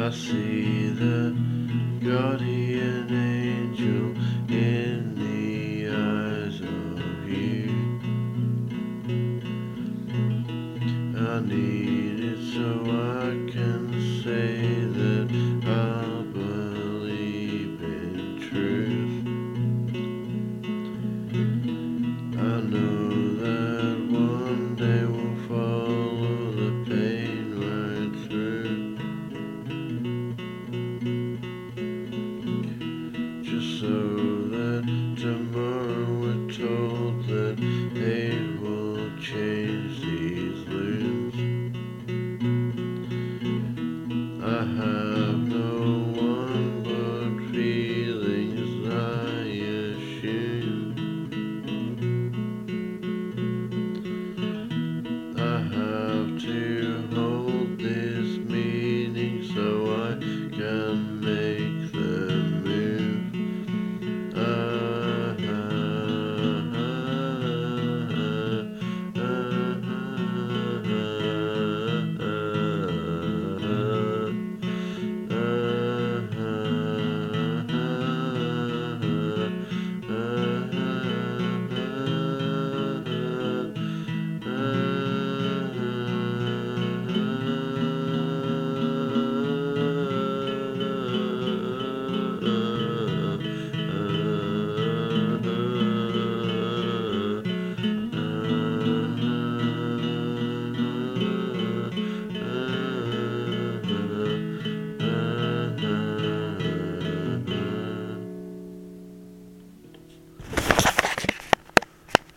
I see the guardian angel in the eyes of you. I need it so I have no one but feelings, I assume. I have to hold this meaning so I can make.